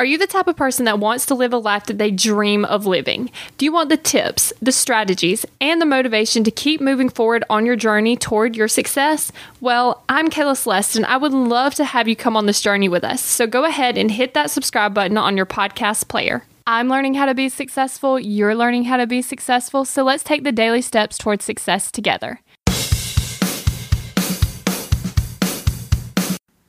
Are you the type of person that wants to live a life that they dream of living? Do you want the tips, the strategies, and the motivation to keep moving forward on your journey toward your success? Well, I'm Kayla Celeste, and I would love to have you come on this journey with us. So go ahead and hit that subscribe button on your podcast player. I'm learning how to be successful, you're learning how to be successful, so let's take the daily steps towards success together.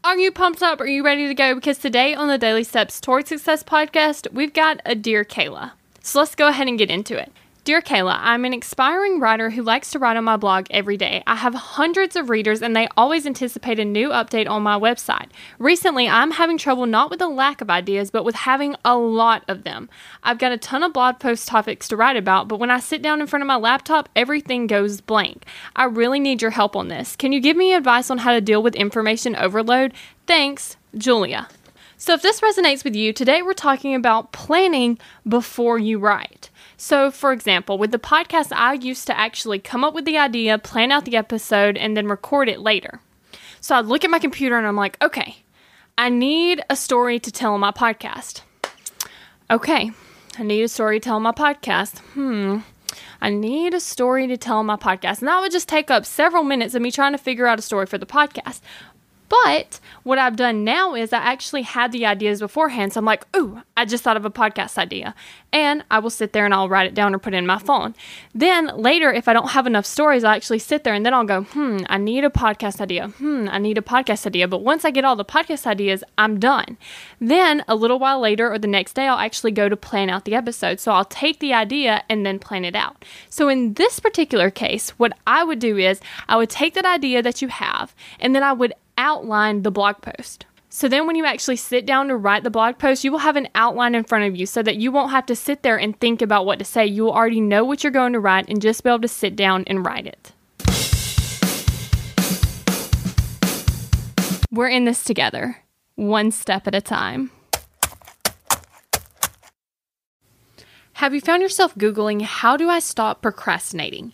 Are you pumped up? Are you ready to go? Because today on the Daily Steps Toward Success podcast, we've got a Dear Kayla. So let's go ahead and get into it. Dear Kayla, I'm an aspiring writer who likes to write on my blog every day. I have hundreds of readers and they always anticipate a new update on my website. Recently, I'm having trouble not with a lack of ideas, but with having a lot of them. I've got a ton of blog post topics to write about, but when I sit down in front of my laptop, everything goes blank. I really need your help on this. Can you give me advice on how to deal with information overload? Thanks, Julia. So, if this resonates with you, today we're talking about planning before you write. So, for example, with the podcast, I used to actually come up with the idea, plan out the episode, and then record it later. So, I'd look at my computer and I'm like, okay, I need a story to tell on my podcast. Okay, I need a story to tell on my podcast. Hmm. I need a story to tell on my podcast. And that would just take up several minutes of me trying to figure out a story for the podcast. But what I've done now is I actually had the ideas beforehand. So I'm like, ooh, I just thought of a podcast idea. And I will sit there and I'll write it down or put it in my phone. Then later, if I don't have enough stories, I actually sit there and then I'll go, hmm, I need a podcast idea. Hmm, I need a podcast idea. But once I get all the podcast ideas, I'm done. Then a little while later or the next day, I'll actually go to plan out the episode. So I'll take the idea and then plan it out. So in this particular case, what I would do is I would take that idea that you have and then I would outline the blog post. So then, when you actually sit down to write the blog post, you will have an outline in front of you so that you won't have to sit there and think about what to say. You will already know what you're going to write and just be able to sit down and write it. We're in this together, one step at a time. Have you found yourself Googling, How do I stop procrastinating?